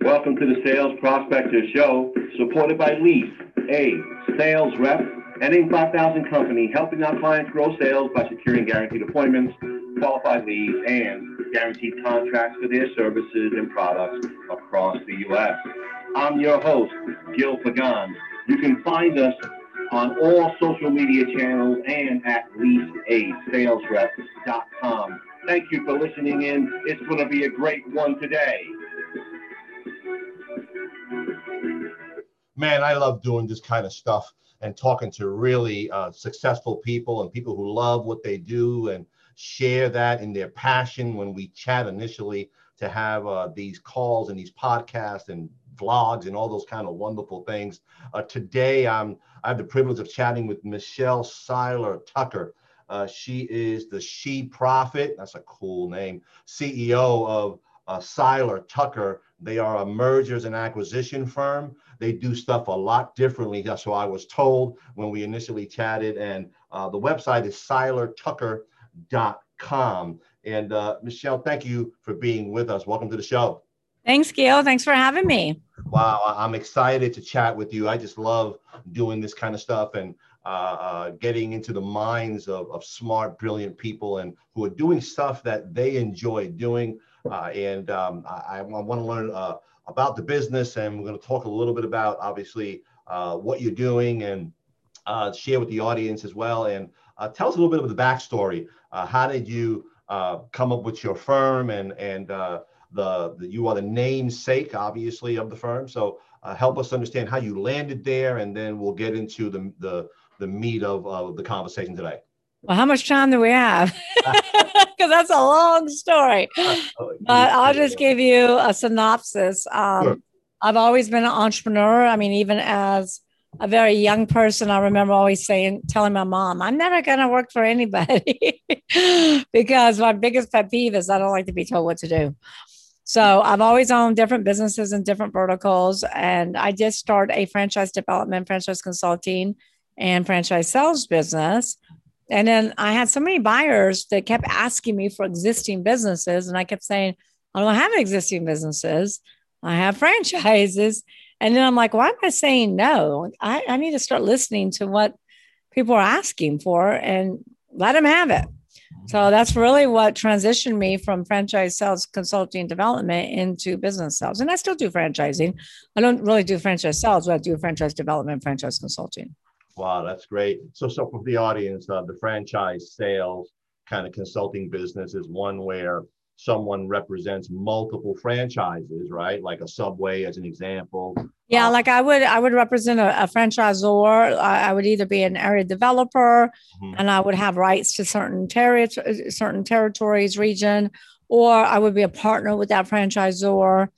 Welcome to the Sales Prospector Show, supported by Lease, a sales rep and a 5000 company helping our clients grow sales by securing guaranteed appointments, qualified leads, and guaranteed contracts for their services and products across the U.S. I'm your host, Gil Pagan. You can find us on all social media channels and at leaseasalesrep.com. Thank you for listening in. It's going to be a great one today. Man, I love doing this kind of stuff and talking to really uh, successful people and people who love what they do and share that in their passion when we chat initially to have uh, these calls and these podcasts and vlogs and all those kind of wonderful things. Uh, today, I'm I have the privilege of chatting with Michelle Seiler Tucker. Uh, she is the She Profit. That's a cool name. CEO of uh, Seiler Tucker. They are a mergers and acquisition firm. They do stuff a lot differently. That's what I was told when we initially chatted. And uh, the website is seilertucker.com. And uh, Michelle, thank you for being with us. Welcome to the show. Thanks, Gail. Thanks for having me. Wow, I'm excited to chat with you. I just love doing this kind of stuff and uh, uh, getting into the minds of, of smart, brilliant people and who are doing stuff that they enjoy doing. Uh, and um, I, I want to learn uh, about the business, and we're going to talk a little bit about obviously uh, what you're doing and uh, share with the audience as well. And tell us a little bit of the backstory. how did you come up with your firm and and the, the you are the namesake, obviously, of the firm. So uh, help us understand how you landed there, and then we'll get into the the, the meat of uh, the conversation today. Well, how much time do we have? Because that's a long story. But I'll just give you a synopsis. Um, sure. I've always been an entrepreneur. I mean, even as a very young person, I remember always saying, telling my mom, I'm never going to work for anybody because my biggest pet peeve is I don't like to be told what to do. So I've always owned different businesses and different verticals. And I did start a franchise development, franchise consulting, and franchise sales business. And then I had so many buyers that kept asking me for existing businesses. And I kept saying, I don't have existing businesses. I have franchises. And then I'm like, why am I saying no? I, I need to start listening to what people are asking for and let them have it. So mm-hmm. that's really what transitioned me from franchise sales consulting development into business sales. And I still do franchising. I don't really do franchise sales, but I do franchise development, franchise consulting. Wow, that's great. So, so for the audience, uh, the franchise sales kind of consulting business is one where someone represents multiple franchises, right? Like a Subway, as an example. Yeah, uh, like I would, I would represent a, a franchisor. I, I, would either be an area developer, mm-hmm. and I would have rights to certain territories, certain territories, region, or I would be a partner with that franchisor.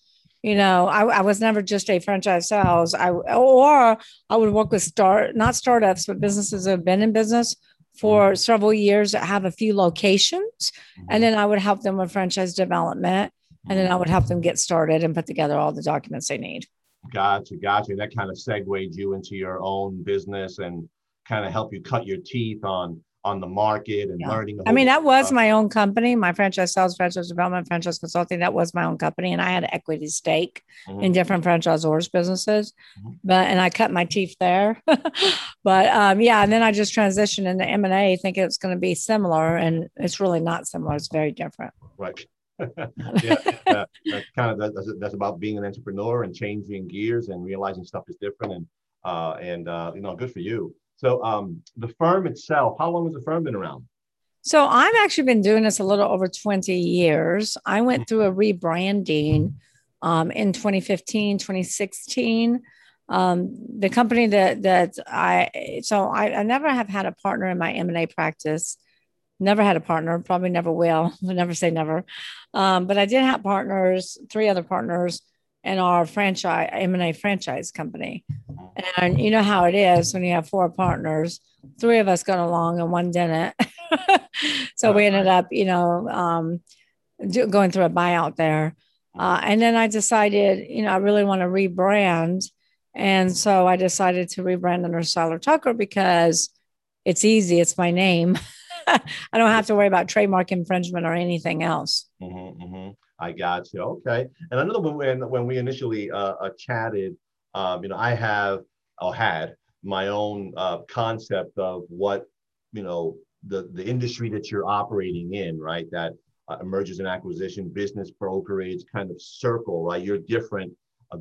You know, I, I was never just a franchise sales. I or I would work with start not startups, but businesses that have been in business for mm-hmm. several years that have a few locations. Mm-hmm. And then I would help them with franchise development. And then I would help them get started and put together all the documents they need. Gotcha, gotcha. And that kind of segued you into your own business and kind of help you cut your teeth on on the market and yeah. learning. I mean, that was stuff. my own company, my franchise sales, franchise development, franchise consulting. That was my own company, and I had an equity stake mm-hmm. in different franchisors businesses. Mm-hmm. But and I cut my teeth there. but um, yeah, and then I just transitioned into M and A, thinking it's going to be similar, and it's really not similar. It's very different. Right. yeah, that, that's kind of that's, that's about being an entrepreneur and changing gears and realizing stuff is different and uh, and uh, you know good for you so um, the firm itself, how long has the firm been around? So I've actually been doing this a little over 20 years. I went through a rebranding um, in 2015, 2016. Um, the company that that I so I, I, never have had a partner in my M&A practice. Never had a partner, probably never will. Never say never. Um, but I did have partners, three other partners in our franchise M&A franchise company. And you know how it is when you have four partners, three of us got along and one didn't. so we ended up, you know, um, do, going through a buyout there. Uh, and then I decided, you know, I really want to rebrand. And so I decided to rebrand under Seiler Tucker because it's easy. It's my name. I don't have to worry about trademark infringement or anything else. Mm-hmm, mm-hmm. I got you. Okay. And I know when when we initially uh, uh, chatted, um, you know, I have or had my own uh, concept of what you know the the industry that you're operating in, right? That uh, mergers and acquisition, business brokerage kind of circle, right? You're different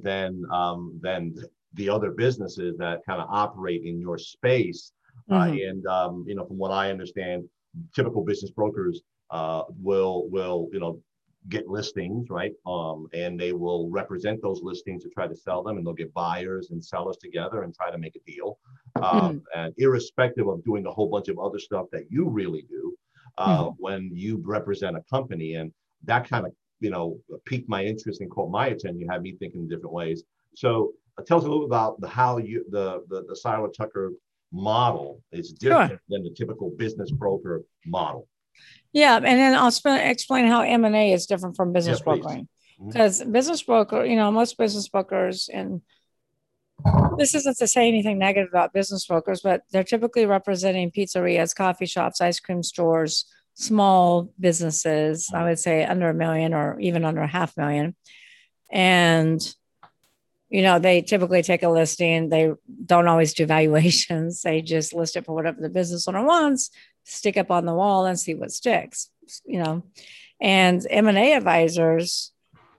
than um, than the other businesses that kind of operate in your space. Uh, mm-hmm. Uh, and um, you know, from what I understand, typical business brokers uh, will will you know get listings, right? Um, and they will represent those listings to try to sell them, and they'll get buyers and sellers together and try to make a deal. Um, mm. And irrespective of doing a whole bunch of other stuff that you really do, uh, mm. when you represent a company, and that kind of you know piqued my interest and caught my attention, had me thinking in different ways. So uh, tell us a little bit about the how you the the, the Seiler Tucker model is different sure. than the typical business broker model. Yeah, and then I'll sp- explain how M and A is different from business yeah, brokering. Because mm-hmm. business broker, you know, most business brokers, and this isn't to say anything negative about business brokers, but they're typically representing pizzerias, coffee shops, ice cream stores, small businesses. I would say under a million or even under a half million, and you know they typically take a listing. They don't always do valuations. They just list it for whatever the business owner wants stick up on the wall and see what sticks, you know. And M&A advisors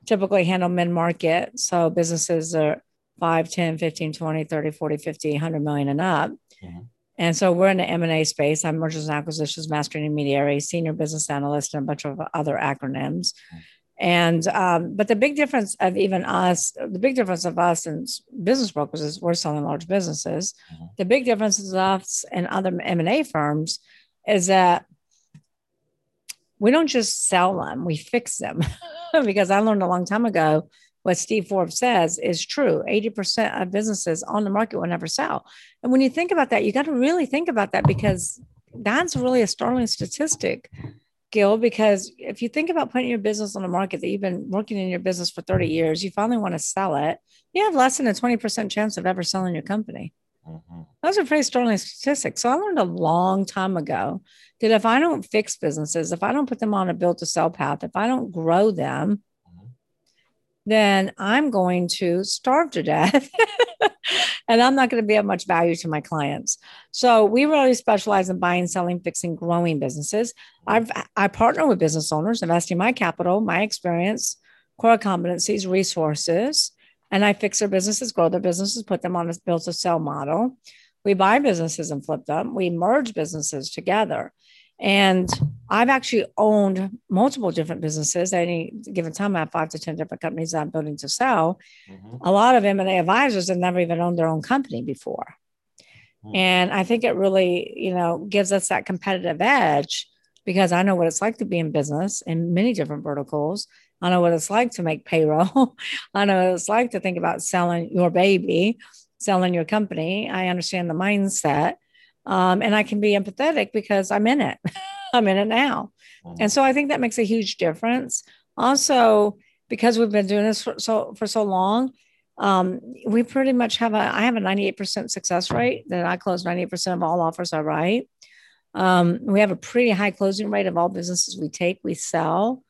typically handle mid-market. So businesses are 5, 10, 15, 20, 30, 40, 50, 100 million and up. Mm-hmm. And so we're in the M&A space. I'm mergers and acquisitions, master intermediary, senior business analyst, and a bunch of other acronyms. Mm-hmm. And um, but the big difference of even us, the big difference of us and business brokers is we're selling large businesses. Mm-hmm. The big difference is us and other M and A firms is that we don't just sell them, we fix them. because I learned a long time ago what Steve Forbes says is true 80% of businesses on the market will never sell. And when you think about that, you got to really think about that because that's really a startling statistic, Gil. Because if you think about putting your business on the market that you've been working in your business for 30 years, you finally want to sell it, you have less than a 20% chance of ever selling your company. Mm-hmm. Those are pretty startling statistics. So I learned a long time ago that if I don't fix businesses, if I don't put them on a build to sell path, if I don't grow them, mm-hmm. then I'm going to starve to death. and I'm not going to be of much value to my clients. So we really specialize in buying, selling, fixing, growing businesses. I've I partner with business owners, investing my capital, my experience, core competencies, resources and I fix their businesses, grow their businesses, put them on a build to sell model. We buy businesses and flip them. We merge businesses together. And I've actually owned multiple different businesses. At any given time, I have five to 10 different companies that I'm building to sell. Mm-hmm. A lot of M&A advisors have never even owned their own company before. Mm-hmm. And I think it really, you know, gives us that competitive edge because I know what it's like to be in business in many different verticals I know what it's like to make payroll. I know what it's like to think about selling your baby, selling your company. I understand the mindset. Um, and I can be empathetic because I'm in it. I'm in it now. And so I think that makes a huge difference. Also, because we've been doing this for so for so long, um, we pretty much have a I have a 98% success rate that I close 98% of all offers I write. Um, we have a pretty high closing rate of all businesses we take, we sell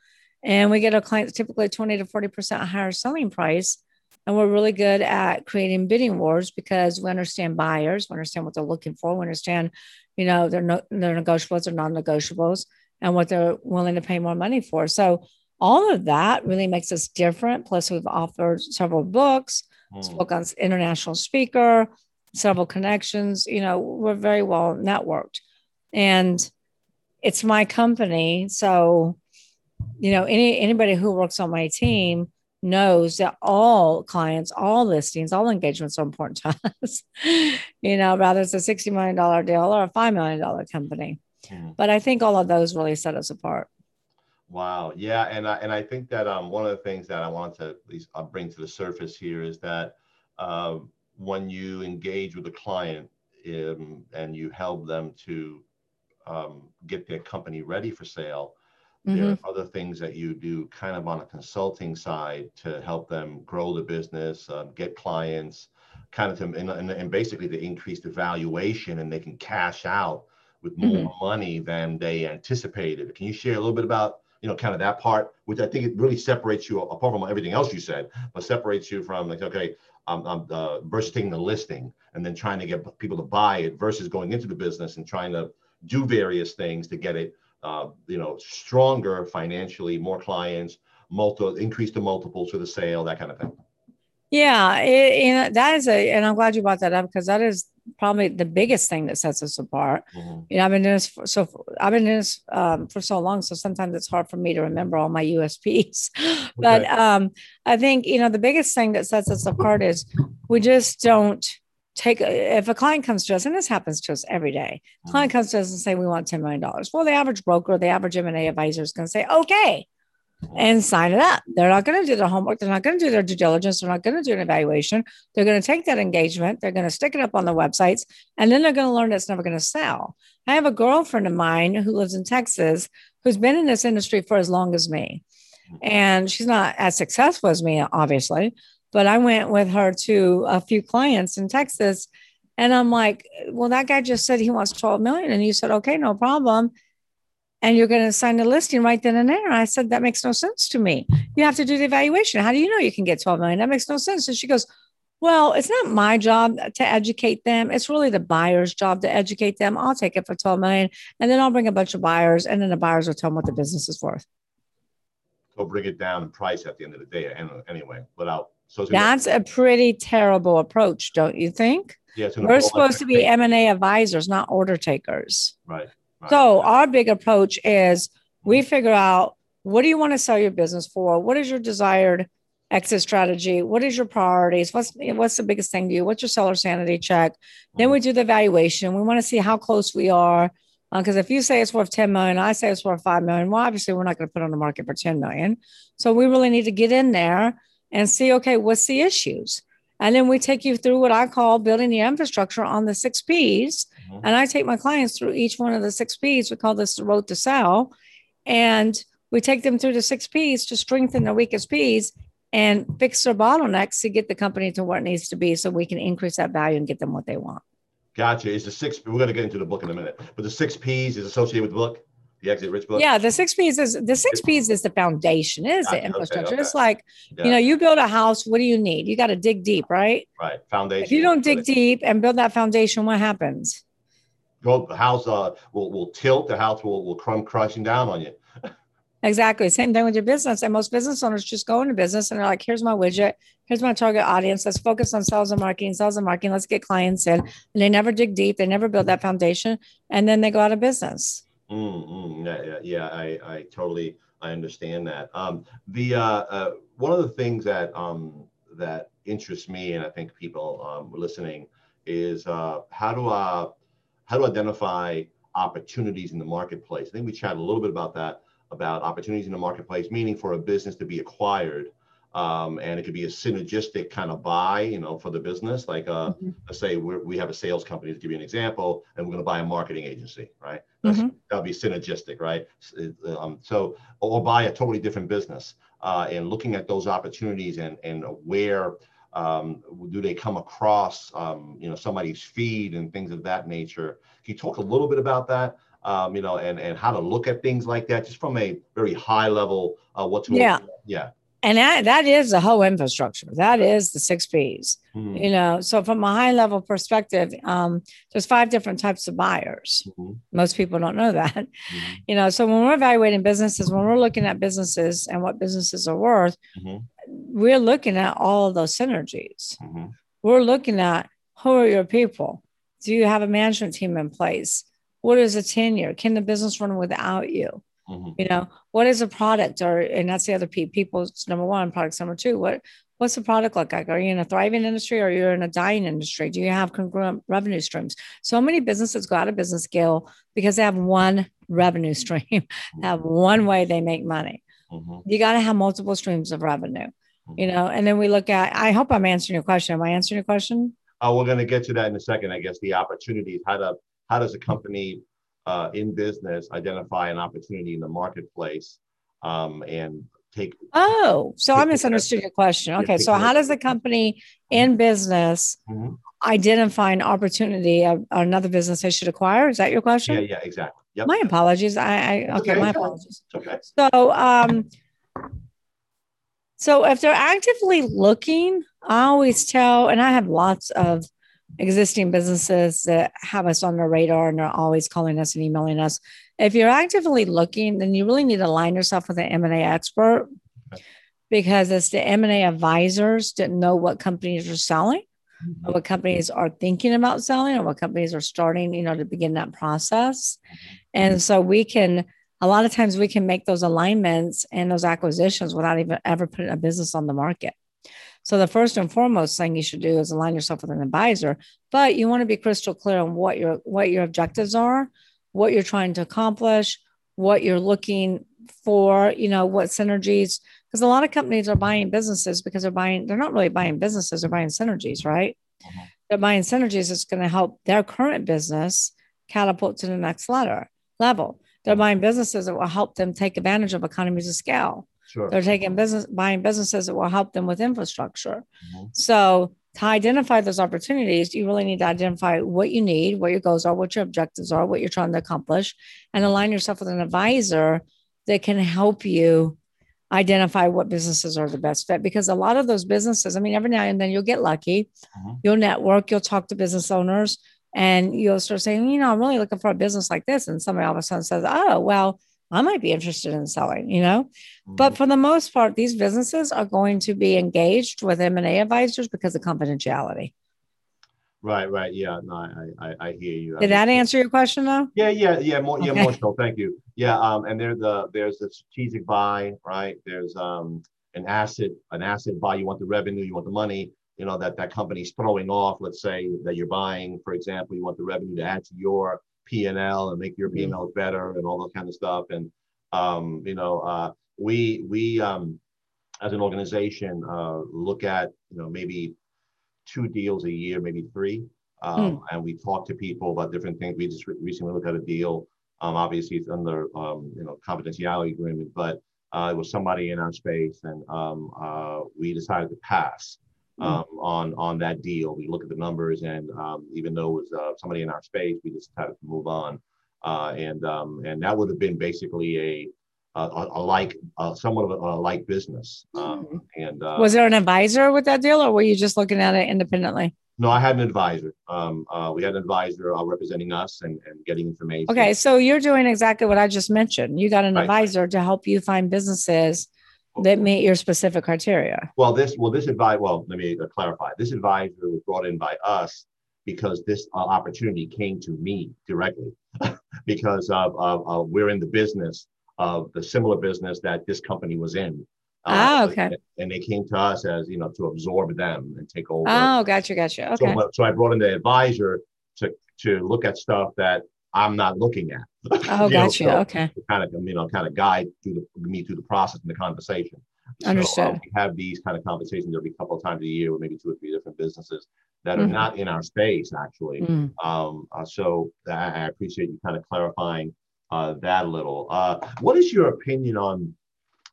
and we get our clients typically 20 to 40% higher selling price. And we're really good at creating bidding wars because we understand buyers, we understand what they're looking for, we understand, you know, their, no, their negotiables or non negotiables and what they're willing to pay more money for. So all of that really makes us different. Plus, we've offered several books, mm. spoke on international speaker, several connections. You know, we're very well networked. And it's my company. So you know, any anybody who works on my team knows that all clients, all listings, all engagements are important to us. you know, whether it's a $60 million deal or a $5 million company. Mm. But I think all of those really set us apart. Wow. Yeah. And I, and I think that um, one of the things that I want to at least I'll bring to the surface here is that uh, when you engage with a client um, and you help them to um, get their company ready for sale. There are mm-hmm. other things that you do kind of on a consulting side to help them grow the business, uh, get clients, kind of to, and, and, and, basically to increase the valuation and they can cash out with more mm-hmm. money than they anticipated. Can you share a little bit about you know, kind of that part, which I think it really separates you apart from everything else you said, but separates you from like, okay, um, um, uh, versus taking the listing and then trying to get people to buy it versus going into the business and trying to do various things to get it, uh, you know, stronger financially, more clients, multi, increase the multiples for the sale, that kind of thing. Yeah, it, you know, that is a, and I'm glad you brought that up because that is probably the biggest thing that sets us apart. Mm-hmm. You know, I've been doing this for, so I've been doing this um, for so long, so sometimes it's hard for me to remember all my USPs. Okay. But um, I think you know the biggest thing that sets us apart is we just don't take if a client comes to us and this happens to us every day client mm-hmm. comes to us and say we want $10 million well the average broker the average m&a advisor is going to say okay and sign it up. They're not going to do their homework. They're not going to do their due diligence. They're not going to do an evaluation. They're going to take that engagement. They're going to stick it up on the websites, and then they're going to learn it's never going to sell. I have a girlfriend of mine who lives in Texas who's been in this industry for as long as me. And she's not as successful as me, obviously, but I went with her to a few clients in Texas. And I'm like, well, that guy just said he wants 12 million. And you said, okay, no problem and you're going to sign the listing right then and there. I said, that makes no sense to me. You have to do the evaluation. How do you know you can get 12 million? That makes no sense. And she goes, well, it's not my job to educate them. It's really the buyer's job to educate them. I'll take it for 12 million and then I'll bring a bunch of buyers and then the buyers will tell them what the business is worth. So bring it down in price at the end of the day anyway, without. So that's a pretty terrible approach, don't you think? Yeah, we're supposed to be M&A advisors, not order takers. Right. So our big approach is we figure out what do you want to sell your business for? What is your desired exit strategy? What is your priorities? What's what's the biggest thing to you? What's your seller sanity check? Then we do the valuation. We want to see how close we are. Because uh, if you say it's worth 10 million, I say it's worth 5 million. Well, obviously, we're not going to put on the market for 10 million. So we really need to get in there and see, okay, what's the issues? And then we take you through what I call building the infrastructure on the six P's. Mm-hmm. And I take my clients through each one of the six P's. We call this the road to sell. And we take them through the six P's to strengthen the weakest P's and fix their bottlenecks to get the company to where it needs to be so we can increase that value and get them what they want. Gotcha. Is the six, we're going to get into the book in a minute, but the six P's is associated with the book? The exit rich book? Yeah, the six P's is the six P's is the foundation, is it? infrastructure. Okay, okay. It's like, yeah. you know, you build a house, what do you need? You got to dig deep, right? Right. Foundation. If you don't dig deep and build that foundation, what happens? Well, the house uh, will, will tilt, the house will, will crumb crashing down on you. Exactly. Same thing with your business. And most business owners just go into business and they're like, here's my widget. Here's my target audience. Let's focus on sales and marketing, sales and marketing. Let's get clients in. And they never dig deep. They never build that foundation. And then they go out of business. Mm, yeah, yeah, yeah, I, I totally, I understand that. Um, the uh, uh, one of the things that um, that interests me, and I think people um, listening, is uh, how to uh, how to identify opportunities in the marketplace. I think we chatted a little bit about that, about opportunities in the marketplace, meaning for a business to be acquired um, and it could be a synergistic kind of buy, you know, for the business. Like, uh, mm-hmm. let's say we have a sales company to give you an example, and we're going to buy a marketing agency, right? Mm-hmm. That'll be synergistic, right? Um, so, or buy a totally different business, uh, and looking at those opportunities and and where um, do they come across, um, you know, somebody's feed and things of that nature. Can you talk a little bit about that? Um, you know, and and how to look at things like that, just from a very high level. Uh, what's yeah, yeah and that, that is the whole infrastructure that is the six p's mm-hmm. you know so from a high level perspective um, there's five different types of buyers mm-hmm. most people don't know that mm-hmm. you know so when we're evaluating businesses when we're looking at businesses and what businesses are worth mm-hmm. we're looking at all of those synergies mm-hmm. we're looking at who are your people do you have a management team in place what is the tenure can the business run without you Mm-hmm. You know, what is a product or and that's the other P people's number one, products number two. What what's the product look like? Are you in a thriving industry or you're in a dying industry? Do you have congruent revenue streams? So many businesses go out of business scale because they have one revenue stream, mm-hmm. have one way they make money. Mm-hmm. You got to have multiple streams of revenue, you mm-hmm. know, and then we look at, I hope I'm answering your question. Am I answering your question? Oh, we're going to get to that in a second. I guess the opportunities, how to, how does a company uh, in business identify an opportunity in the marketplace um, and take. Oh, so I misunderstood your question. Okay, so how does the company in business Mhm. identify an opportunity of another business they should acquire? Is that your question? Yeah, yeah, exactly. Yep. My apologies. I, I okay, okay. my apologies. Okay. So, um, so if they're actively looking, I always tell, and I have lots of existing businesses that have us on their radar and they're always calling us and emailing us. If you're actively looking, then you really need to align yourself with an M&A expert because it's the M&A advisors that know what companies are selling Mm-hmm. or what companies are thinking about selling or what companies are starting, you know, to begin that process. And so we can, a lot of times we can make those alignments and those acquisitions without even ever putting a business on the market. So the first and foremost thing you should do is align yourself with an advisor, but you want to be crystal clear on what your what your objectives are, what you're trying to accomplish, what you're looking for, you know, what synergies because a lot of companies are buying businesses because they're buying they're not really buying businesses, they're buying synergies, right? Mhm. They're buying synergies that's going to help their current business catapult to the next letter level. They're buying businesses that will help them take advantage of economies of scale. Sure. They're taking business, buying businesses that will help them with infrastructure. Mhm. So to identify those opportunities, you really need to identify what you need, what your goals are, what your objectives are, what you're trying to accomplish, and align yourself with an advisor that can help you identify what businesses are the best fit. Because a lot of those businesses, I mean, every now and then you'll get lucky, Mhm. you'll network, you'll talk to business owners, and you'll start saying, you know, I'm really looking for a business like this. And somebody all of a sudden says, oh, well, I might be interested in selling, you know? But Mhm. for the most part, these businesses are going to be engaged with M&A advisors because of confidentiality. right, right. Yeah. No, I, I, I hear you. I Did mean, that answer your question though? Yeah, yeah, yeah, more, yeah, more so. Thank you. Yeah, um, and there's the there's the strategic buy, right? There's um an asset, an asset buy. You want the revenue, you want the money, you know, that that company's throwing off. Let's say that you're buying, for example, you want the revenue to add to your P and L and make your P and L better and all that kind of stuff. And um, you know, uh, we we um as an organization uh look at you know maybe two deals a year, maybe three. Um, And we talk to people about different things. We just re- recently looked at a deal. Um, obviously, it's under um, you know confidentiality agreement, but uh, it was somebody in our space, and um, uh, we decided to pass um, on on that deal. We look at the numbers, and um, even though it was uh, somebody in our space, we just decided to move on. Uh, and um, and that would have been basically a a, a like uh, somewhat of a, a like business. Um, and uh, Was there an advisor with that deal or were you just looking at it independently? No, I had an advisor. Um, uh, we had an advisor uh, representing us and, and getting information. Okay, so you're doing exactly what I just mentioned. You got an Right. advisor to help you find businesses that meet your specific criteria. Well, this well this advice. Well, let me uh, clarify. This advisor was brought in by us because this uh, opportunity came to me directly because of, of, of we're in the business of the similar business that this company was in. Uh, Ah, okay. And they came to us as you know to absorb them and take over. Oh, gotcha, gotcha. Okay. So, so I brought in the advisor to to look at stuff that I'm not looking at. Oh, You know, gotcha. so Okay. kind of you know kind of guide through the me through the process and the conversation. So, uh, we have these kind of conversations every couple of times a year with maybe two or three different businesses that are Mhm. not in our space actually. Mm. Um, uh, so I, I appreciate you kind of clarifying uh, that a little. Uh, what is your opinion on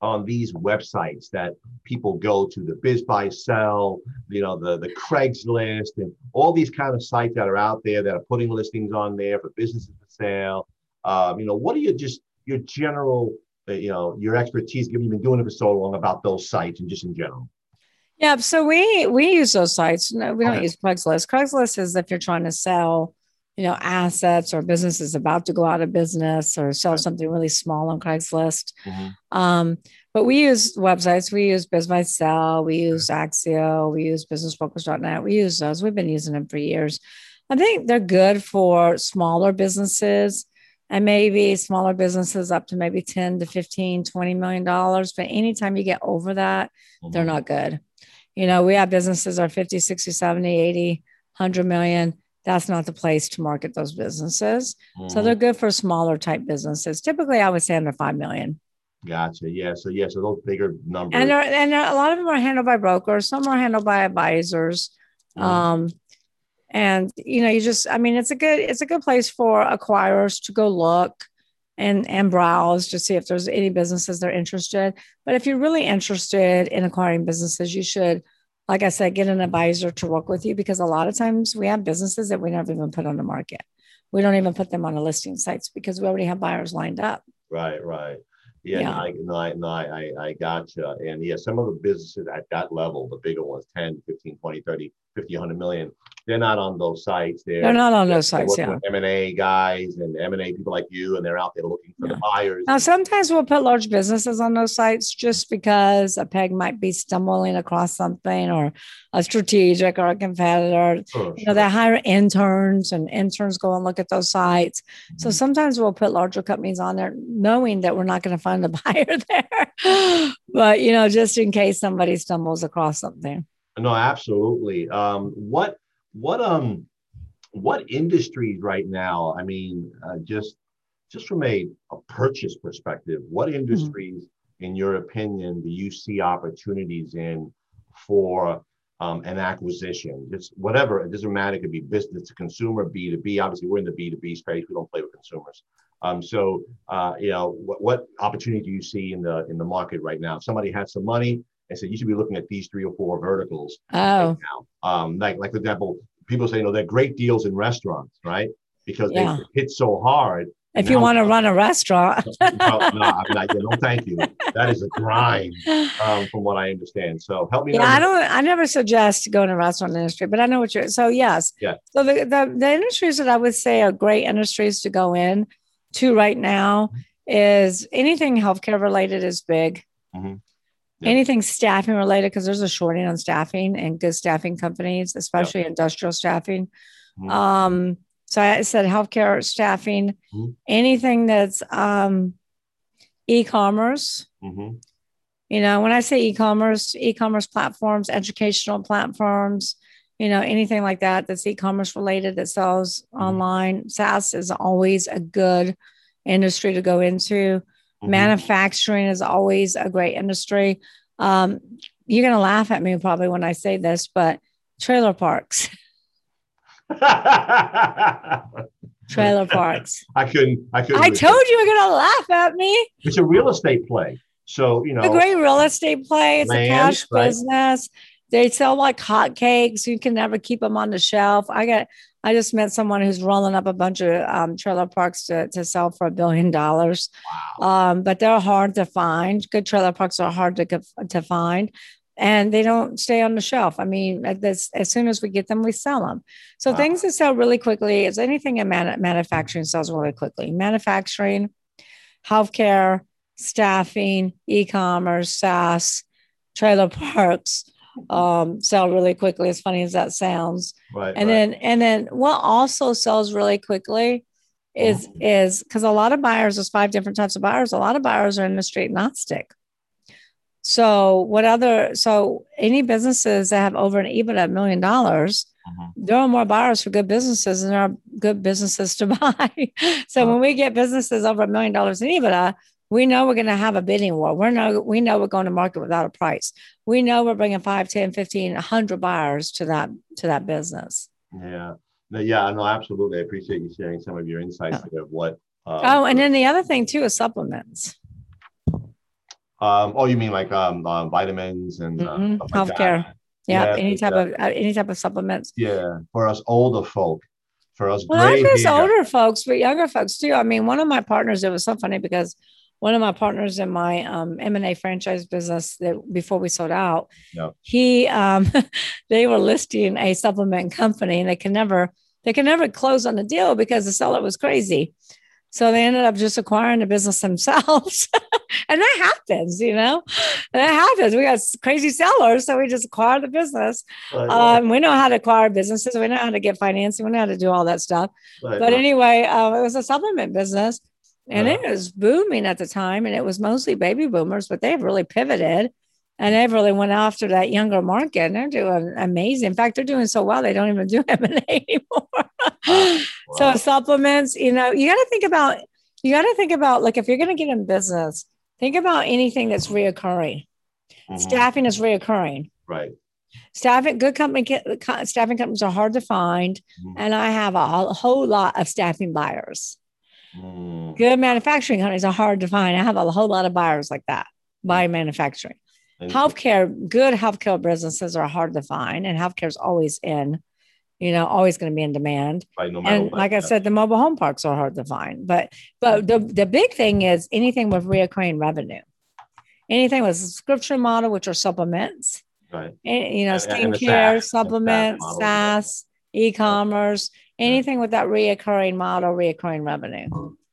on these websites that people go to, the Biz Buy Sell, you know, the the Craigslist, and all these kind of sites that are out there that are putting listings on there for businesses for sale? Um, you know, what are your just your general, uh, you know, your expertise? Given you've been doing it for so long about those sites and just in general. Yeah, so we we use those sites. No, we don't Okay. use Craigslist. Craigslist is if you're trying to sell, you know, assets or business is about to go out of business or sell something really small on Craigslist. Um, but we use websites. We use Biz Buy We use Axial. We use BusinessFocus.net. We use those. We've been using them for years. I think they're good for smaller businesses and maybe smaller businesses up to maybe 10 to 15, 20 million dollars. But anytime you get over that, they're Mhm. not good. You know, we have businesses are 50, 60, 70, 80, 100 million. That's not the place to market those businesses. So Mhm. they're good for smaller type businesses. Typically, I would say under 5 million. Gotcha. Yeah. So yeah. So those bigger numbers. And and a lot of them are handled by brokers. Some are handled by advisors. Mhm. Um, and you know, you just, I mean, it's a good, it's a good place for acquirers to go look and and browse to see if there's any businesses they're interested. But if you're really interested in acquiring businesses, you should, like I said, get an advisor to work with you because a lot of times we have businesses that we never even put on the market. We don't even put them on the listing sites because we already have buyers lined up. Right, right. Yeah, yeah. No, I, no, I, I, I gotcha. And yeah, some of the businesses at that level, the bigger ones, 10, 15, 20, 30, 50, 100 million, they're not on those sites. They're, they're not on those sites. Yeah. M and A guys and M and A people like you, and they're out there looking for yeah. the buyers. Now, sometimes we'll put large businesses on those sites just because a PEG might be stumbling across something, or a strategic, or a competitor. Sure, you know, they hire interns, and interns go and look at those sites. Mm-hmm. So sometimes we'll put larger companies on there, knowing that we're not going to find a buyer there, but you know, just in case somebody stumbles across something. No, absolutely. Um, what what um what industries right now? I mean, uh, just just from a, a purchase perspective, what mm-hmm. industries, mm-hmm. in your opinion, do you see opportunities in for um, an acquisition? Just whatever, it doesn't matter. It could be business to consumer, B two B. Obviously, we're in the B two B space. We don't play with consumers. Um, so, uh, you know, what, what opportunity do you see in the in the market right now? If somebody has some money, I said you should be looking at these three or four verticals. Oh. Right um, like like for example, people say you know they're great deals in restaurants, right? Because yeah. they hit so hard. If you want to run a restaurant. no, no, I'm not, no, thank you. That is a grind, um, from what I understand. So help me. Yeah, I don't. I never suggest going to restaurant industry, but I know what you're. So yes. Yeah. So the, the the industries that I would say are great industries to go in to right now is anything healthcare related is big. Mm-hmm. Anything staffing related, because there's a shorting on staffing and good staffing companies, especially yep. industrial staffing. Mm-hmm. Um, so I said healthcare staffing, mm-hmm. anything that's um, e-commerce. Mm-hmm. You know, when I say e-commerce, e-commerce platforms, educational platforms, you know, anything like that that's e-commerce related that sells mm-hmm. online. SaaS is always a good industry to go into. Mm-hmm. Manufacturing is always a great industry. Um, you're going to laugh at me probably when I say this, but trailer parks. trailer parks. I couldn't. I couldn't. I told you you're going to laugh at me. It's a real estate play. So you know, a great real estate play. It's land, a cash right? business. They sell like hotcakes. You can never keep them on the shelf. I got I just met someone who's rolling up a bunch of um, trailer parks to, to sell for a billion dollars. Wow. Um, but they're hard to find. Good trailer parks are hard to, to find and they don't stay on the shelf. I mean, this, as soon as we get them, we sell them. So wow. things that sell really quickly is anything in man- manufacturing sells really quickly. Manufacturing, healthcare, staffing, e-commerce, SaaS, trailer parks, um, sell really quickly. As funny as that sounds. Right. And right. then and then what also sells really quickly is mm-hmm. is because a lot of buyers, there's five different types of buyers. A lot of buyers are industry agnostic. So what other so any businesses that have over an EBITDA a million dollars, mm-hmm. there are more buyers for good businesses than there are good businesses to buy. so when we get businesses over a million dollars in EBITDA, we know we're going to have a bidding war. We're no, we know we're going to market without a price. We know we're bringing 5, 10, 15, 100 buyers to that to that business. Yeah. No, yeah, no, absolutely. I appreciate you sharing some of your insights yeah. of what. Uh, oh, and then the other thing too is supplements. Um, oh, you mean like um, uh, vitamins and uh, mm-hmm. healthcare? Like yeah, yeah, any type of uh, any type of supplements. Yeah, for us older folk, for us. Well, not just older folks, but younger folks too. I mean, one of my partners. It was so funny because one of my partners in my um, M&A franchise business that before we sold out, yep. he um, they were listing a supplement company and they can never they can never close on the deal because the seller was crazy. So they ended up just acquiring the business themselves. and that happens, you know, and that happens. We got crazy sellers. So we just acquire the business. Right, um, we know how to acquire businesses. We know how to get financing. We know how to do all that stuff. Right, but anyway, uh, it was a supplement business and it was booming at the time and it was mostly baby boomers but they've really pivoted and they've really went after that younger market and they're doing amazing. In fact they're doing so well they don't even do m&a anymore. Wow. so supplements you know you got to think about you got to think about like if you're going to get in business think about anything that's reoccurring. Mm-hmm. staffing is reoccurring. Right. Staffing good company staffing companies are hard to find mm-hmm. and i have a whole lot of staffing buyers Mm. Good manufacturing companies are hard to find. I have a whole lot of buyers like that buy manufacturing. And healthcare, good healthcare businesses are hard to find, and healthcare is always in, you know, always going to be in demand. Right, no and like I said, the mobile home parks are hard to find. But but the the big thing is anything with reoccurring revenue, anything with subscription model, which are supplements, right? And, you know, skincare, supplements, SaaS, e-commerce, anything with that reoccurring model, reoccurring revenue.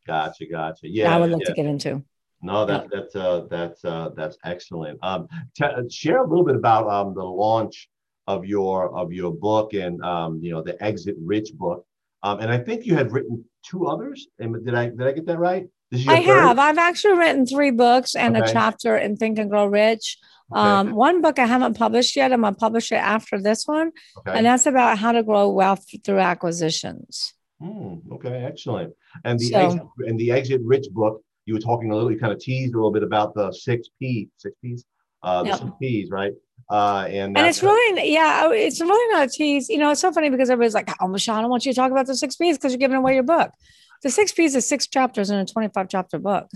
Gotcha, gotcha. Yeah, I would look yeah. to get into. No, that, yeah. that's uh, that's uh, that's excellent. Um, t- share a little bit about um, the launch of your of your book and um, you know the Exit Rich book. Um, and I think you had written two others. And Did I did I get that right? I third? have. I've actually written three books and okay. a chapter in Think and Grow Rich. Okay. Um, one book I haven't published yet. I'm gonna publish it after this one, okay. and that's about how to grow wealth through acquisitions. Mm, okay, excellent. And the so, exit, and the Exit Rich book you were talking a little, you kind of teased a little bit about the six P, six P's, uh, the yep. six P's, right? Uh, and and it's really, yeah, oh, it's really not a tease. You know, it's so funny because everybody's like, "Oh, Michelle, I don't want you to talk about the six P's because you're giving away your book." The six P's is six chapters in a 25 chapter book.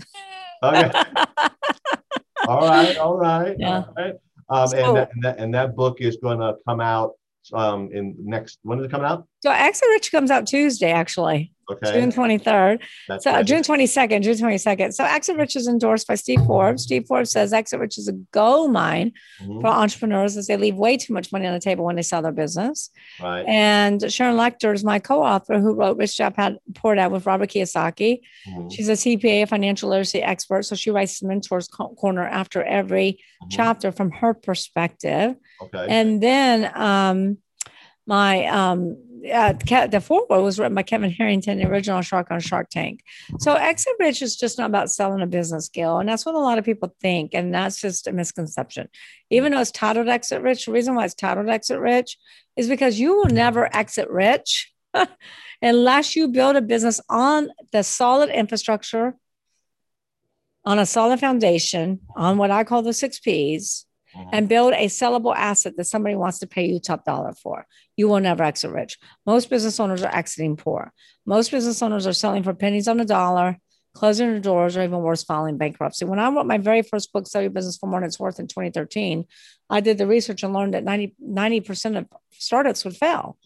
Okay. all right, all right, yeah. All right. Um, so, and, that, and, that, and that book is going to come out um in next when is it coming out? So Exit Rich comes out Tuesday, actually. Okay. June 23rd. That's so June 22nd, June 22nd. So Exit Rich is endorsed by Steve Forbes. Steve Forbes says Exit Rich is a gold mine mm-hmm. for entrepreneurs as they leave way too much money on the table when they sell their business. Right. And Sharon Lechter is my co-author who wrote Rich Dad Had Poor Dad with Robert Kiyosaki. Mm-hmm. She's a CPA, a financial literacy expert. So she writes the mentors corner after every mm-hmm. chapter from her perspective. Okay. And then um my um uh, the foreword was written by Kevin Harrington, the original Shark on Shark Tank. So Exit Rich is just not about selling a business skill, and that's what a lot of people think, and that's just a misconception. Even though it's titled Exit Rich, the reason why it's titled Exit Rich is because you will never exit rich unless you build a business on the solid infrastructure, on a solid foundation, on what I call the six P's and build a sellable asset that somebody wants to pay you top dollar for. You will never exit rich. Most business owners are exiting poor. Most business owners are selling for pennies on a dollar, closing their doors, or even worse, filing bankruptcy. When I wrote my very first book, Sell Your Business for More Than It's Worth in 2013, I did the research and learned that 90, 90% of startups would fail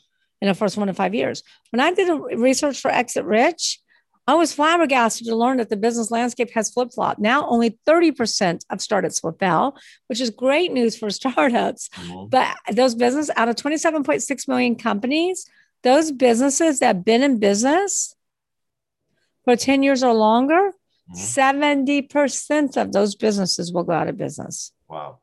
in the first one to five years. When I did research for Exit Rich, I was flabbergasted to learn that the business landscape has flip flopped. Now, only 30% of startups will fail, which is great news for startups. Mm-hmm. But those businesses, out of 27.6 million companies, those businesses that have been in business for 10 years or longer, mm-hmm. 70% of those businesses will go out of business. Wow.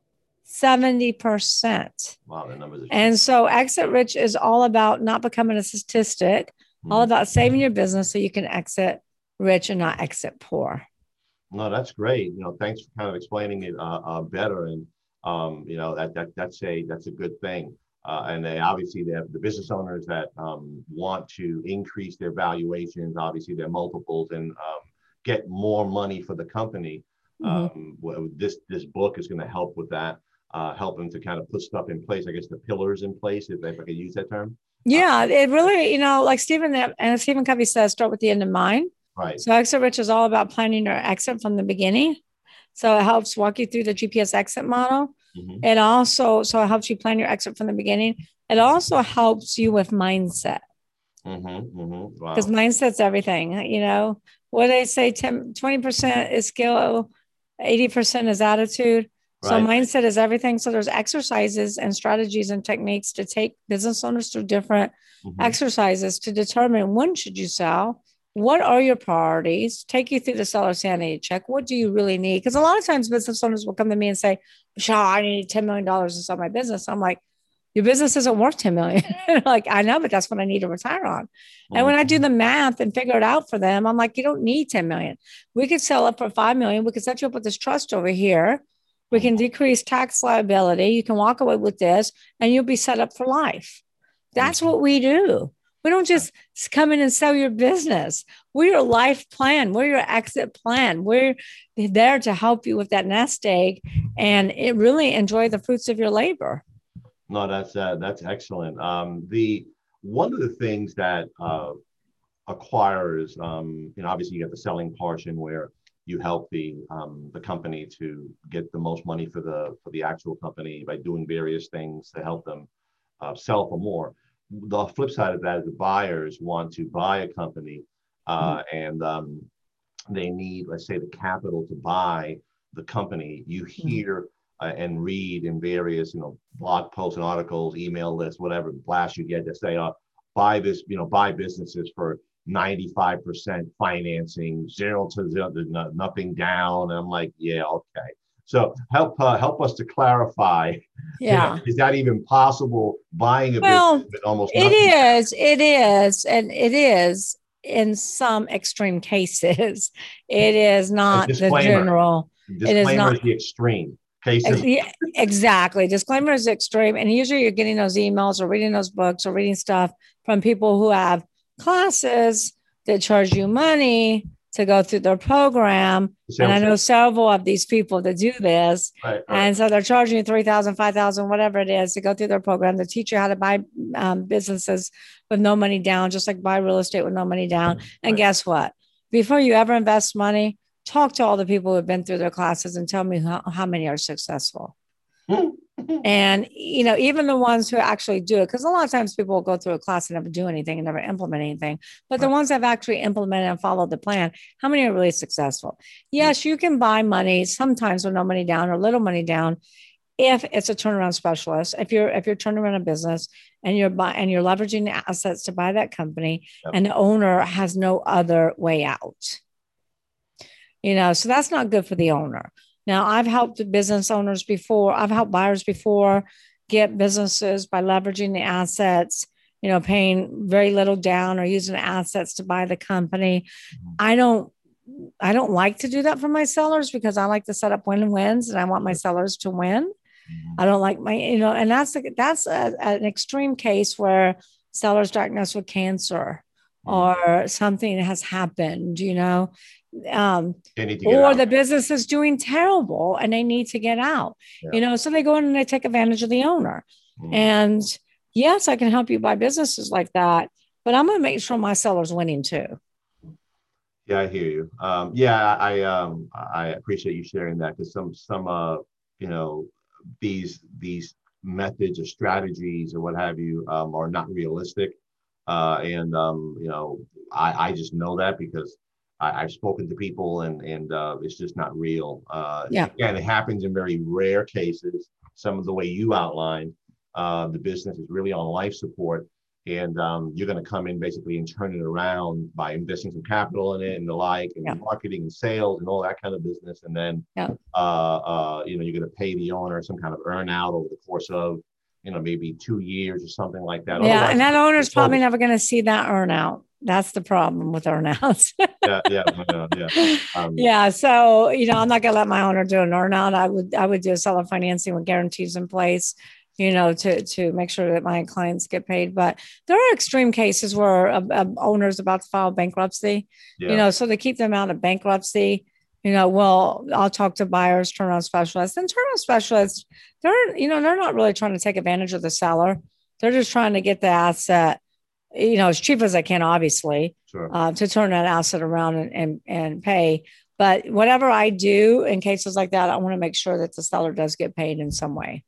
70%. Wow, the numbers And so Exit Rich is all about not becoming a statistic all hmm. about saving your business so you can exit rich and not exit poor. No, that's great. You know, thanks for kind of explaining it uh, uh, better, and um, you know that that that's a that's a good thing. Uh, and they obviously they have the business owners that um, want to increase their valuations, obviously their multiples, and um, get more money for the company. Mm-hmm. Um, this this book is going to help with that, uh, help them to kind of put stuff in place. I guess the pillars in place, if, if I could use that term. Yeah, it really, you know, like Stephen and Stephen Covey says, start with the end in mind. Right. So exit rich is all about planning your exit from the beginning. So it helps walk you through the GPS exit model. Mm-hmm. It also so it helps you plan your exit from the beginning. It also helps you with mindset. Because mm-hmm, mm-hmm. wow. mindset's everything. You know, what they say 10, 20% is skill, 80% is attitude. So mindset is everything. So there's exercises and strategies and techniques to take business owners through different mm-hmm. exercises to determine when should you sell, what are your priorities, take you through the seller sanity check. What do you really need? Because a lot of times business owners will come to me and say, Michelle, I need $10 million to sell my business. I'm like, your business isn't worth 10 million. like, I know, but that's what I need to retire on. Mm-hmm. And when I do mm-hmm. the math and figure it out for them, I'm like, you don't need 10 million. We could sell it for 5 million. We could set you up with this trust over here we can decrease tax liability. You can walk away with this and you'll be set up for life. That's what we do. We don't just come in and sell your business. We're your life plan. We're your exit plan. We're there to help you with that nest egg and it really enjoy the fruits of your labor. No, that's uh, that's excellent. Um, the one of the things that uh, acquirers, um, you know, obviously you get the selling portion where you help the um, the company to get the most money for the for the actual company by doing various things to help them uh, sell for more. The flip side of that is the buyers want to buy a company uh, mm-hmm. and um, they need, let's say, the capital to buy the company. You mm-hmm. hear uh, and read in various, you know, blog posts and articles, email lists, whatever blast you get to say, uh, buy this, you know, buy businesses for 95% financing, zero to zero, nothing down. And I'm like, yeah, okay. So help uh, help us to clarify. Yeah, you know, is that even possible? Buying a well, business with almost it is, it is, and it is in some extreme cases. It is not the general. Disclaimer it is not the extreme cases. Exactly. Disclaimer is extreme, and usually you're getting those emails or reading those books or reading stuff from people who have classes that charge you money to go through their program. And I know several of these people that do this. Right, right. And so they're charging you 3000 5000 whatever it is to go through their program to teach you how to buy um, businesses with no money down, just like buy real estate with no money down. And guess what? Before you ever invest money, talk to all the people who have been through their classes and tell me how, how many are successful. And you know even the ones who actually do it because a lot of times people will go through a class and never do anything and never implement anything but the ones that have actually implemented and followed the plan how many are really successful? Yes mm. you can buy money sometimes with no money down or little money down if it's a turnaround specialist if you're if you're turning around a business and you're buy, and you're leveraging the assets to buy that company yep. and the owner has no other way out. You know so that's not good for the owner now, I've helped business owners before, I've helped buyers before get businesses by leveraging the assets, you know, paying very little down or using assets to buy the company. Mm-hmm. I don't I don't like to do that for my sellers because I like to set up win wins and I want my sellers to win. Mm-hmm. I don't like my, you know, and that's a, that's a, an extreme case where sellers diagnosed with cancer mm-hmm. or something has happened, you know, um, or the business is doing terrible and they need to get out yeah. you know so they go in and they take advantage of the owner. Mm. and yes i can help you buy businesses like that but i'm going to make sure my seller's winning too. Yeah i hear you. Um, yeah i um, i appreciate you sharing that because some some uh you know these these methods or strategies or what have you um, are not realistic. Uh, and um, you know I, I just know that because I, have spoken to people and and uh, it's just not real. Uh, yeah. Again, it happens in very rare cases. Some of the way you outlined, uh, the business is really on life support, and um, you're going to come in basically and turn it around by investing some capital in it and the like, and yeah. marketing and sales and all that kind of business, and then yeah. uh, uh, you know you're going to pay the owner some kind of earn out over the course of you know maybe two years or something like that. Yeah, Otherwise, and that owner's probably never going to see that earn out. That's the problem with earnouts. yeah, yeah, yeah. Um, yeah. So you know, I'm not gonna let my owner do an earnout. I would, I would do a seller financing with guarantees in place. You know, to to make sure that my clients get paid. But there are extreme cases where a, a owner's about to file bankruptcy. Yeah. You know, so to keep them out of bankruptcy. You know, well, I'll talk to buyers, turnaround specialists, and turnaround specialists. They're, you know, they're not really trying to take advantage of the seller. They're just trying to get the asset you know, as cheap as I can, obviously, sure. uh, to turn that asset around and, and, and pay. But whatever I do in cases like that, I want to make sure that the seller does get paid in some way.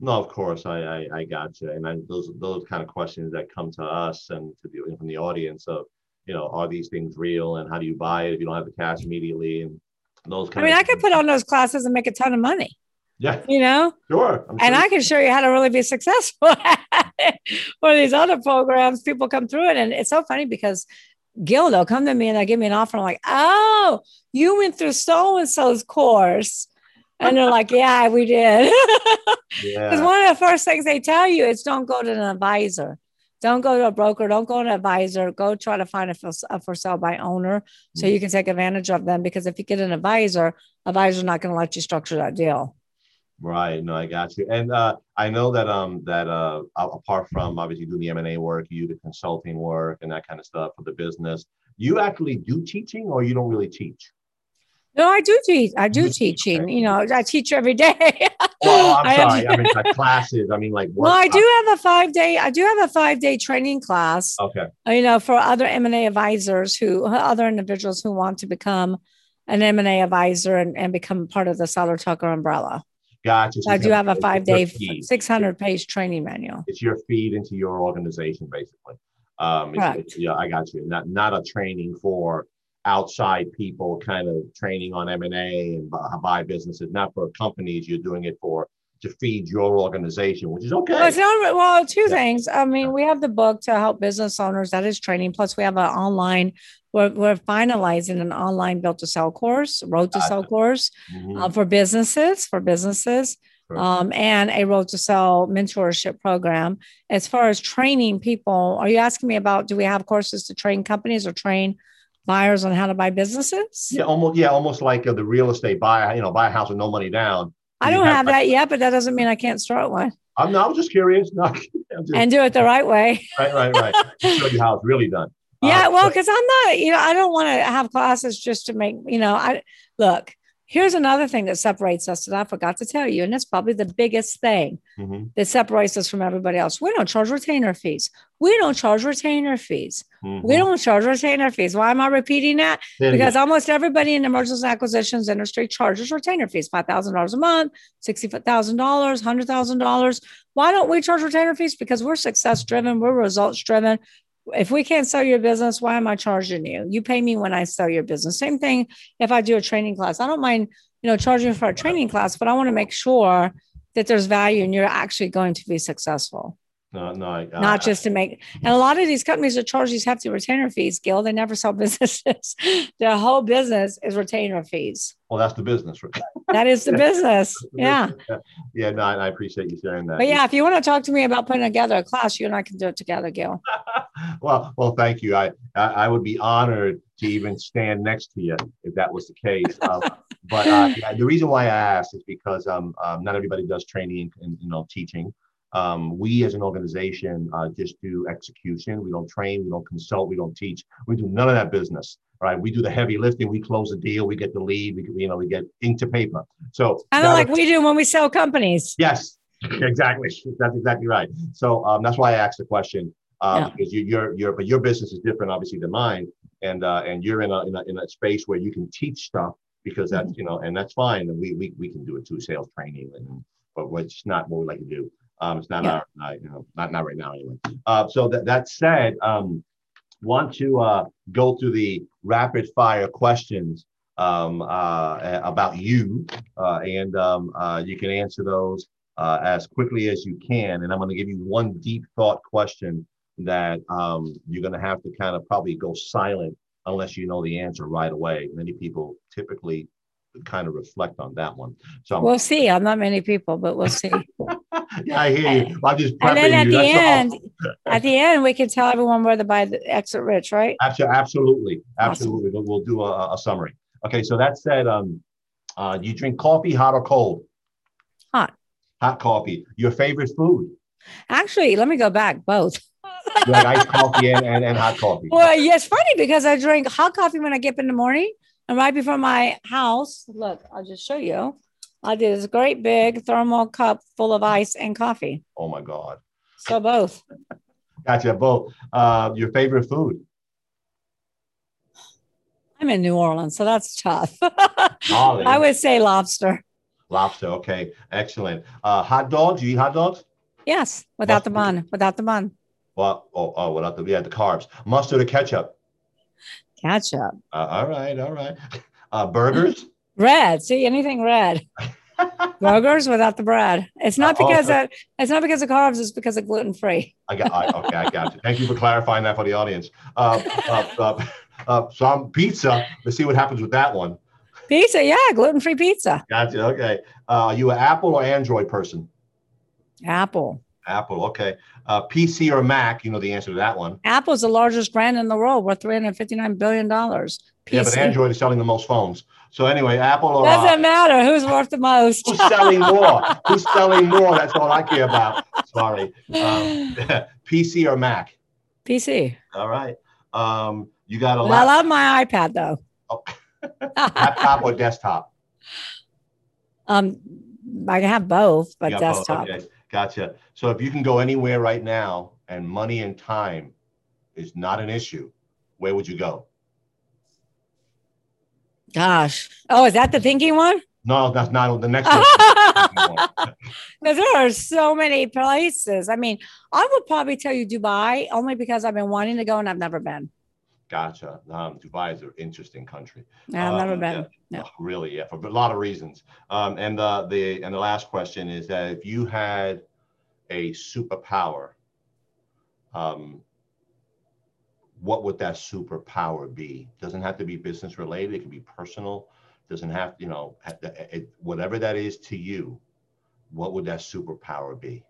No, of course, I I, I got you, and I, those those kind of questions that come to us and to the from the audience of, you know, are these things real, and how do you buy it if you don't have the cash immediately, and those kind. I mean, I could put on those classes and make a ton of money. Yeah. You know? Sure. I'm and sure. I can show you how to really be successful. One of these other programs, people come through it. And it's so funny because Gil, they'll come to me and they'll give me an offer. I'm like, oh, you went through so and so's course. And they're like, yeah, we did. Because yeah. one of the first things they tell you is don't go to an advisor. Don't go to a broker. Don't go to an advisor. Go try to find a for, a for sale by owner so mm-hmm. you can take advantage of them. Because if you get an advisor, advisor's not going to let you structure that deal. Right. No, I got you. And uh, I know that um that uh apart from obviously doing the M and A work, you do the consulting work and that kind of stuff for the business. You actually do teaching, or you don't really teach? No, I do teach. I do teaching. Okay. You know, I teach every day. well, I'm sorry. I mean, like classes. I mean, like. Well, I do have a five day. I do have a five day training class. Okay. You know, for other M and A advisors who, other individuals who want to become an M and A advisor and, and become part of the Seiler Tucker umbrella. Gotcha. So I do have a five day, six hundred page training manual. It's your feed into your organization, basically. Um, it's, it's, yeah, I got you. Not not a training for outside people kind of training on M&A and buy businesses, not for companies. You're doing it for to feed your organization, which is okay. Well, not, well two yeah. things. I mean, we have the book to help business owners. That is training. Plus, we have an online. We're, we're finalizing an online built to sell course, road to sell course mm-hmm. uh, for businesses. For businesses. Um, and a road to sell mentorship program. As far as training people, are you asking me about do we have courses to train companies or train buyers on how to buy businesses? Yeah, almost. Yeah, almost like uh, the real estate buy. You know, buy a house with no money down. I don't have, have that yet, but that doesn't mean I can't start one. I'm not. I was just curious. No, just, and do it the right way. right, right, right. show you how it's really done. Yeah, uh, well, because I'm not. You know, I don't want to have classes just to make. You know, I look. Here's another thing that separates us that I forgot to tell you, and that's probably the biggest thing mm-hmm. that separates us from everybody else. We don't charge retainer fees. We don't charge retainer fees. Mm-hmm. We don't charge retainer fees. Why am I repeating that? because almost everybody in the mergers and acquisitions industry charges retainer fees $5,000 a month, $60,000, $100,000. Why don't we charge retainer fees? Because we're success driven, we're results driven if we can't sell your business, why am I charging you? You pay me when I sell your business. Same thing if I do a training class. I don't mind, you know, charging for a training class, but I want to make sure that there's value and you're actually going to be successful. No, no, I, not just to make. And a lot of these companies that charge these hefty retainer fees, Gil, they never sell businesses. Their whole business is retainer fees. Well, that's the business. that is the business. Yeah. Yeah. No, I appreciate you sharing that. But yeah, if you want to talk to me about putting together a class, you and I can do it together, Gil. well, well, thank you. I, I would be honored to even stand next to you if that was the case. Um, but uh, yeah, the reason why I asked is because um, um, not everybody does training and you know teaching. Um, we as an organization uh, just do execution. We don't train, we don't consult, we don't teach. We do none of that business. Right? We do the heavy lifting. We close the deal. We get the lead. We you know we get ink to paper. So kind of like we do when we sell companies. Yes, exactly. That's exactly right. So um, that's why I asked the question um, yeah. because you, you're you're but your business is different obviously than mine, and uh, and you're in a, in a in a space where you can teach stuff because that's mm-hmm. you know and that's fine and we we we can do it too sales training and but it's not what we like to do. Um, it's not yeah. our, uh, you know, not not right now anyway. Uh, so that that said, um, want to uh, go through the rapid fire questions um, uh, about you, uh, and um, uh, you can answer those uh, as quickly as you can. And I'm going to give you one deep thought question that um, you're going to have to kind of probably go silent unless you know the answer right away. Many people typically kind of reflect on that one. So we'll see. I'm not many people, but we'll see. yeah, I hear you. I'm just and then at you. the That's end, at the end, we can tell everyone where to buy the exit rich, right? Absolutely, absolutely. Awesome. We'll do a, a, summary. Okay, so that said, um, uh, you drink coffee, hot or cold? Hot. Hot coffee. Your favorite food? Actually, let me go back. Both. like iced coffee and, and, and hot coffee. Well, yeah, it's funny because I drink hot coffee when I get up in the morning and right before my house, look, I'll just show you. I did this great big thermal cup full of ice and coffee. Oh my God. So both. gotcha. Both. Uh, your favorite food? I'm in New Orleans, so that's tough. I would say lobster. Lobster. Okay. Excellent. Uh, hot dogs. You eat hot dogs? Yes, without Mustard. the bun. Without the bun. Well, oh, oh, without the yeah, the carbs. Mustard or ketchup? Ketchup. Uh, all right, all right. Uh, burgers. Red. See anything red. burgers without the bread. It's not uh, because of it's not because of carbs. It's because of gluten free. I got. I, okay, I got you. Thank you for clarifying that for the audience. Uh, uh, uh, uh some pizza. Let's see what happens with that one. Pizza, yeah, gluten free pizza. Gotcha. Okay. Uh, are you an Apple or Android person? Apple. Apple. Okay. Uh, PC or Mac? You know the answer to that one. Apple's the largest brand in the world, worth three hundred fifty-nine billion dollars. Yeah, but Android is selling the most phones. So anyway, Apple or doesn't matter who's worth the most. who's selling more? who's selling more? That's all I care about. Sorry. Um, PC or Mac? PC. All right. Um, you got a lot. I love my iPad though. Oh. Laptop or desktop? Um, I can have both, but got both, desktop. okay, Gotcha. So if you can go anywhere right now and money and time is not an issue, where would you go? Gosh. Oh, is that the thinking one? No, that's not the next one. There are so many places. I mean, I would probably tell you Dubai only because I've been wanting to go and I've never been. Gotcha. Um, Dubai is an interesting country. I've never Um, been. yeah. No. Oh, Really, yeah, for a lot of reasons. Um, and the the and the last question is that if you had a superpower, um, what would that superpower be? Doesn't have to be business related. It can be personal. Doesn't have, to, you know, it- whatever that is to you. What would that superpower be?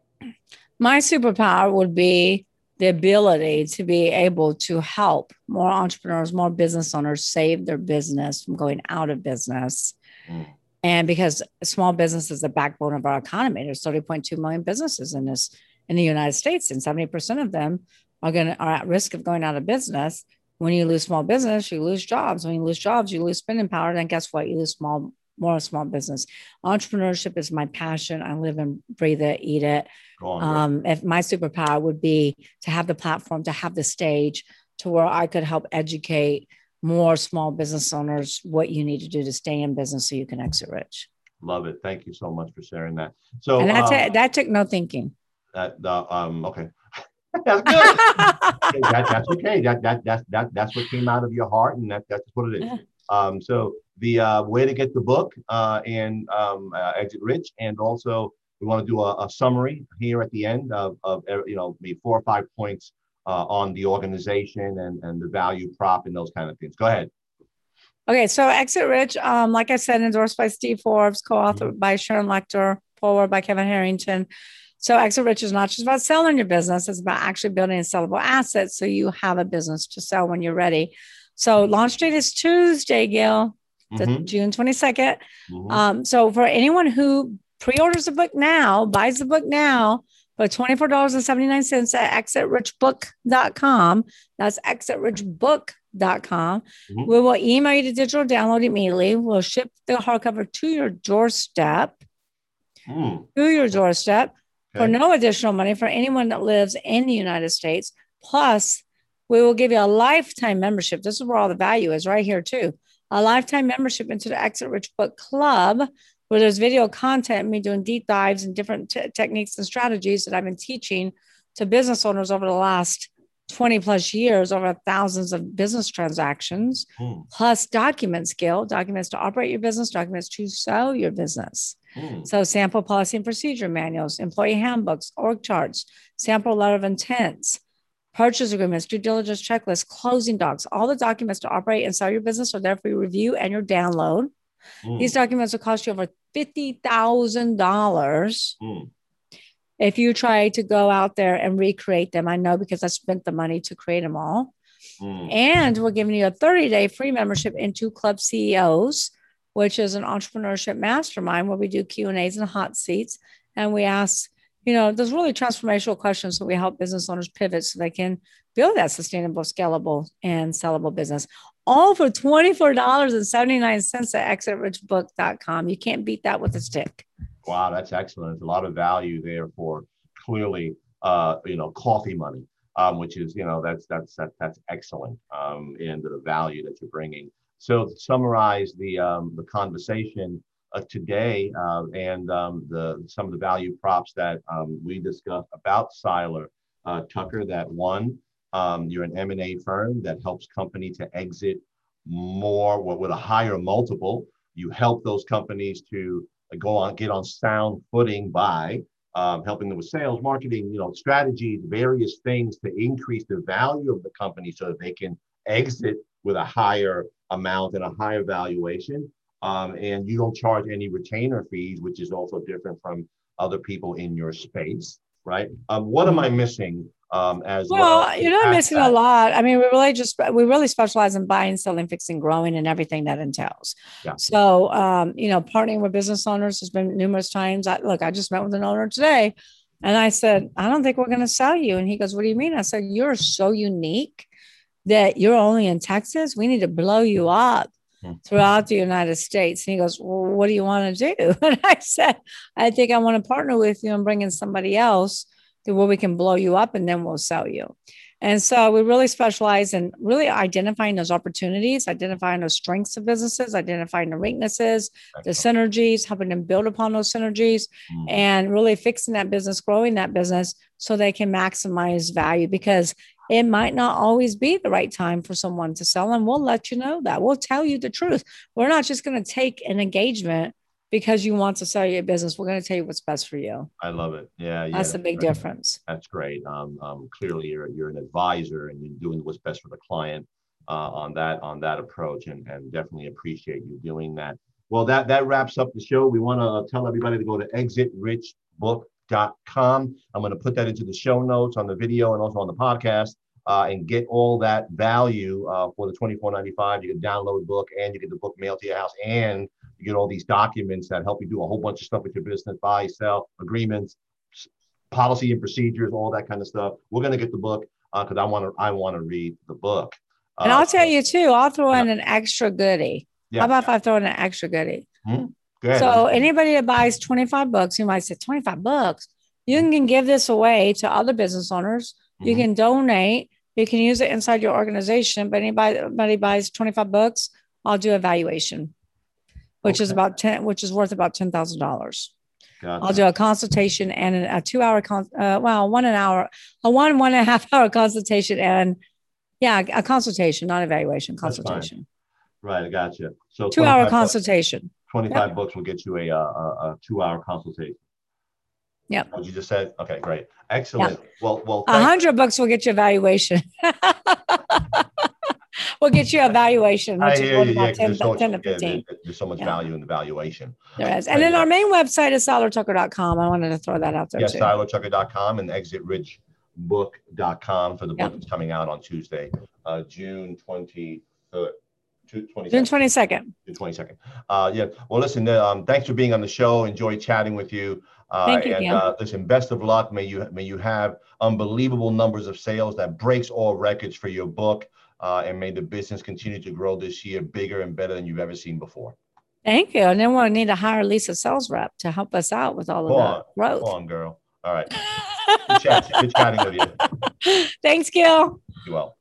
My superpower would be the ability to be able to help more entrepreneurs, more business owners save their business from going out of business. Mm. And because small business is the backbone of our economy, there's 30.2 million businesses in this in the United States, and 70% of them are going to are at risk of going out of business. When you lose small business, you lose jobs. When you lose jobs, you lose spending power. Then guess what? You lose small more small business. Entrepreneurship is my passion. I live and breathe it, eat it. On. Um, if my superpower would be to have the platform, to have the stage, to where I could help educate more small business owners what you need to do to stay in business so you can exit rich. Love it. Thank you so much for sharing that. So and that's um, it. That took no thinking. that the um okay. That's good. That, that's okay. That, that, that, that, that's what came out of your heart, and that, that's what it is. Um, so the uh, way to get the book uh, and um, uh, Exit Rich, and also we want to do a, a summary here at the end of, of uh, you know maybe four or five points uh, on the organization and, and the value prop and those kind of things. Go ahead. Okay, so Exit Rich, um, like I said, endorsed by Steve Forbes, co-authored by Sharon Lechter, foreword by Kevin Harrington. So Exit Rich is not just about selling your business; it's about actually building a sellable asset so you have a business to sell when you're ready. So launch date is Tuesday, Gil, the Mhm, June 22nd. mhm. Um, so for anyone who pre-orders the book now, buys the book now for $24.79 at exitrichbook.com, that's exitrichbook.com. Mhm. We will email you the digital download immediately. We'll ship the hardcover to your doorstep, Mm, to your doorstep for no additional money for anyone that lives in the United States. Plus, we will give you a lifetime membership. This is where all the value is right here, too. A lifetime membership into the Exit Rich Book Club, where there's video content, me doing deep dives and different te- techniques and strategies that I've been teaching to business owners over the last 20 plus years, over thousands of business transactions, Mm, plus document skill, documents to operate your business, documents to sell your business. mm, So sample policy and procedure manuals, employee handbooks, org charts, sample letter of intents, purchase agreements, due diligence checklists, closing docs, all the documents to operate and sell your business are there for your review and your download. mm, These documents will cost you over $50,000 mm. If you try to go out there and recreate them. I know because I spent the money to create them all. Mm. And we're giving you a 30 day free membership into Club CEOs, which is an entrepreneurship mastermind where we do Q and A's and hot seats. And we ask, you know, there's really transformational questions that we help business owners pivot so they can build that sustainable, scalable, and sellable business. All for $24.79 at exitrichbook.com. You can't beat that with a stick. Wow, that's excellent. There's a lot of value there for clearly, uh, you know, coffee money, um, which is, you know, that's that's that, that's excellent um, in the value that you're bringing. So to summarize the um, the conversation uh, today uh, and um, the some of the value props that um, we discussed about Seiler uh, Tucker. That one, um, you're an M&A firm that helps company to exit more with with a higher multiple. You help those companies to go on, get on sound footing by um, helping them with sales, marketing, you know, strategies, various things to increase the value of the company so that they can exit with a higher amount and a higher valuation. Um, and you don't charge any retainer fees, which is also different from other people in your space, right? Um, what am I missing um, as well? Well, you're not missing a lot. I mean, we really just we really specialize in buying, selling, fixing, growing, and everything that entails. Yeah. So, um, you know, partnering with business owners has been numerous times. I, look, I just met with an owner today, and I said, I don't think we're going to sell you. And he goes, What do you mean? I said, You're so unique that you're only in Texas. We need to blow you up. Hmm. throughout the United States. And he goes, Well, what do you want to do? And I said, I think I want to partner with you and bring in somebody else to where we can blow you up and then we'll sell you. And so we really specialize in really identifying those opportunities, identifying those strengths of businesses, identifying the weaknesses, the synergies, helping them build upon those synergies, mm. and really fixing that business, growing that business so they can maximize value because it might not always be the right time for someone to sell. And we'll let you know that. We'll tell you the truth. We're not just going to take an engagement because you want to sell your business. We're going to tell you what's best for you. I love it. Yeah, yeah that's, a big great. difference. That's great. Um, um, clearly, you're you're an advisor and you're doing what's best for the client uh, on that on that approach, and and definitely appreciate you doing that. Well, that that wraps up the show. We want to tell everybody to go to exitrichbook.com. I'm going to put that into the show notes on the video and also on the podcast. Uh, and get all that value uh, for the $24.95. You can download the book and you get the book mailed to your house and you get all these documents that help you do a whole bunch of stuff with your business, buy, sell, agreements, policy and procedures, all that kind of stuff. We're going to get the book because uh, I want to I want to read the book. and I'll uh, tell you too, I'll throw in an extra goodie. Yeah. How about if I throw in an extra goodie? Mm-hmm. So anybody that buys 25 bucks, you might say 25 bucks. You can give this away to other business owners. You mm-hmm. can donate. You can use it inside your organization. But anybody, anybody buys 25 bucks, I'll do a valuation which okay. is about 10, which is worth about $10,000. Gotcha. I'll do a consultation and a two hour, con- uh, well, one an hour, a one, one and a half hour consultation and yeah, a consultation, not evaluation, consultation. Right. I got you. So two hour consultation. 25 books will get you a, a, a two hour consultation. Yeah. What you just said? Okay, great. Excellent. Yep. Well, well, a hundred books will get you evaluation. we'll get you a valuation, which is worth about 10, so 10 to 15. Yeah, there's so much yeah. value in the valuation. There is. And then our main website is seilertucker.com. I wanted to throw that out there. Yes, yeah, seilertucker.com and exitrichbook.com for the book that's coming out on Tuesday, uh, June 23rd. June 22nd. June 22nd. Uh, yeah. Well, listen, um, thanks for being on the show. Enjoy chatting with you. Uh, Thank you, and uh, listen, best of luck. May you may you have unbelievable numbers of sales that breaks all records for your book uh, and may the business continue to grow this year bigger and better than you've ever seen before. Thank you. And then we'll need to hire Lisa sales rep to help us out with all of that growth. Come on, girl. All right. good, chat, good chatting with you. Thanks, Gil. You well.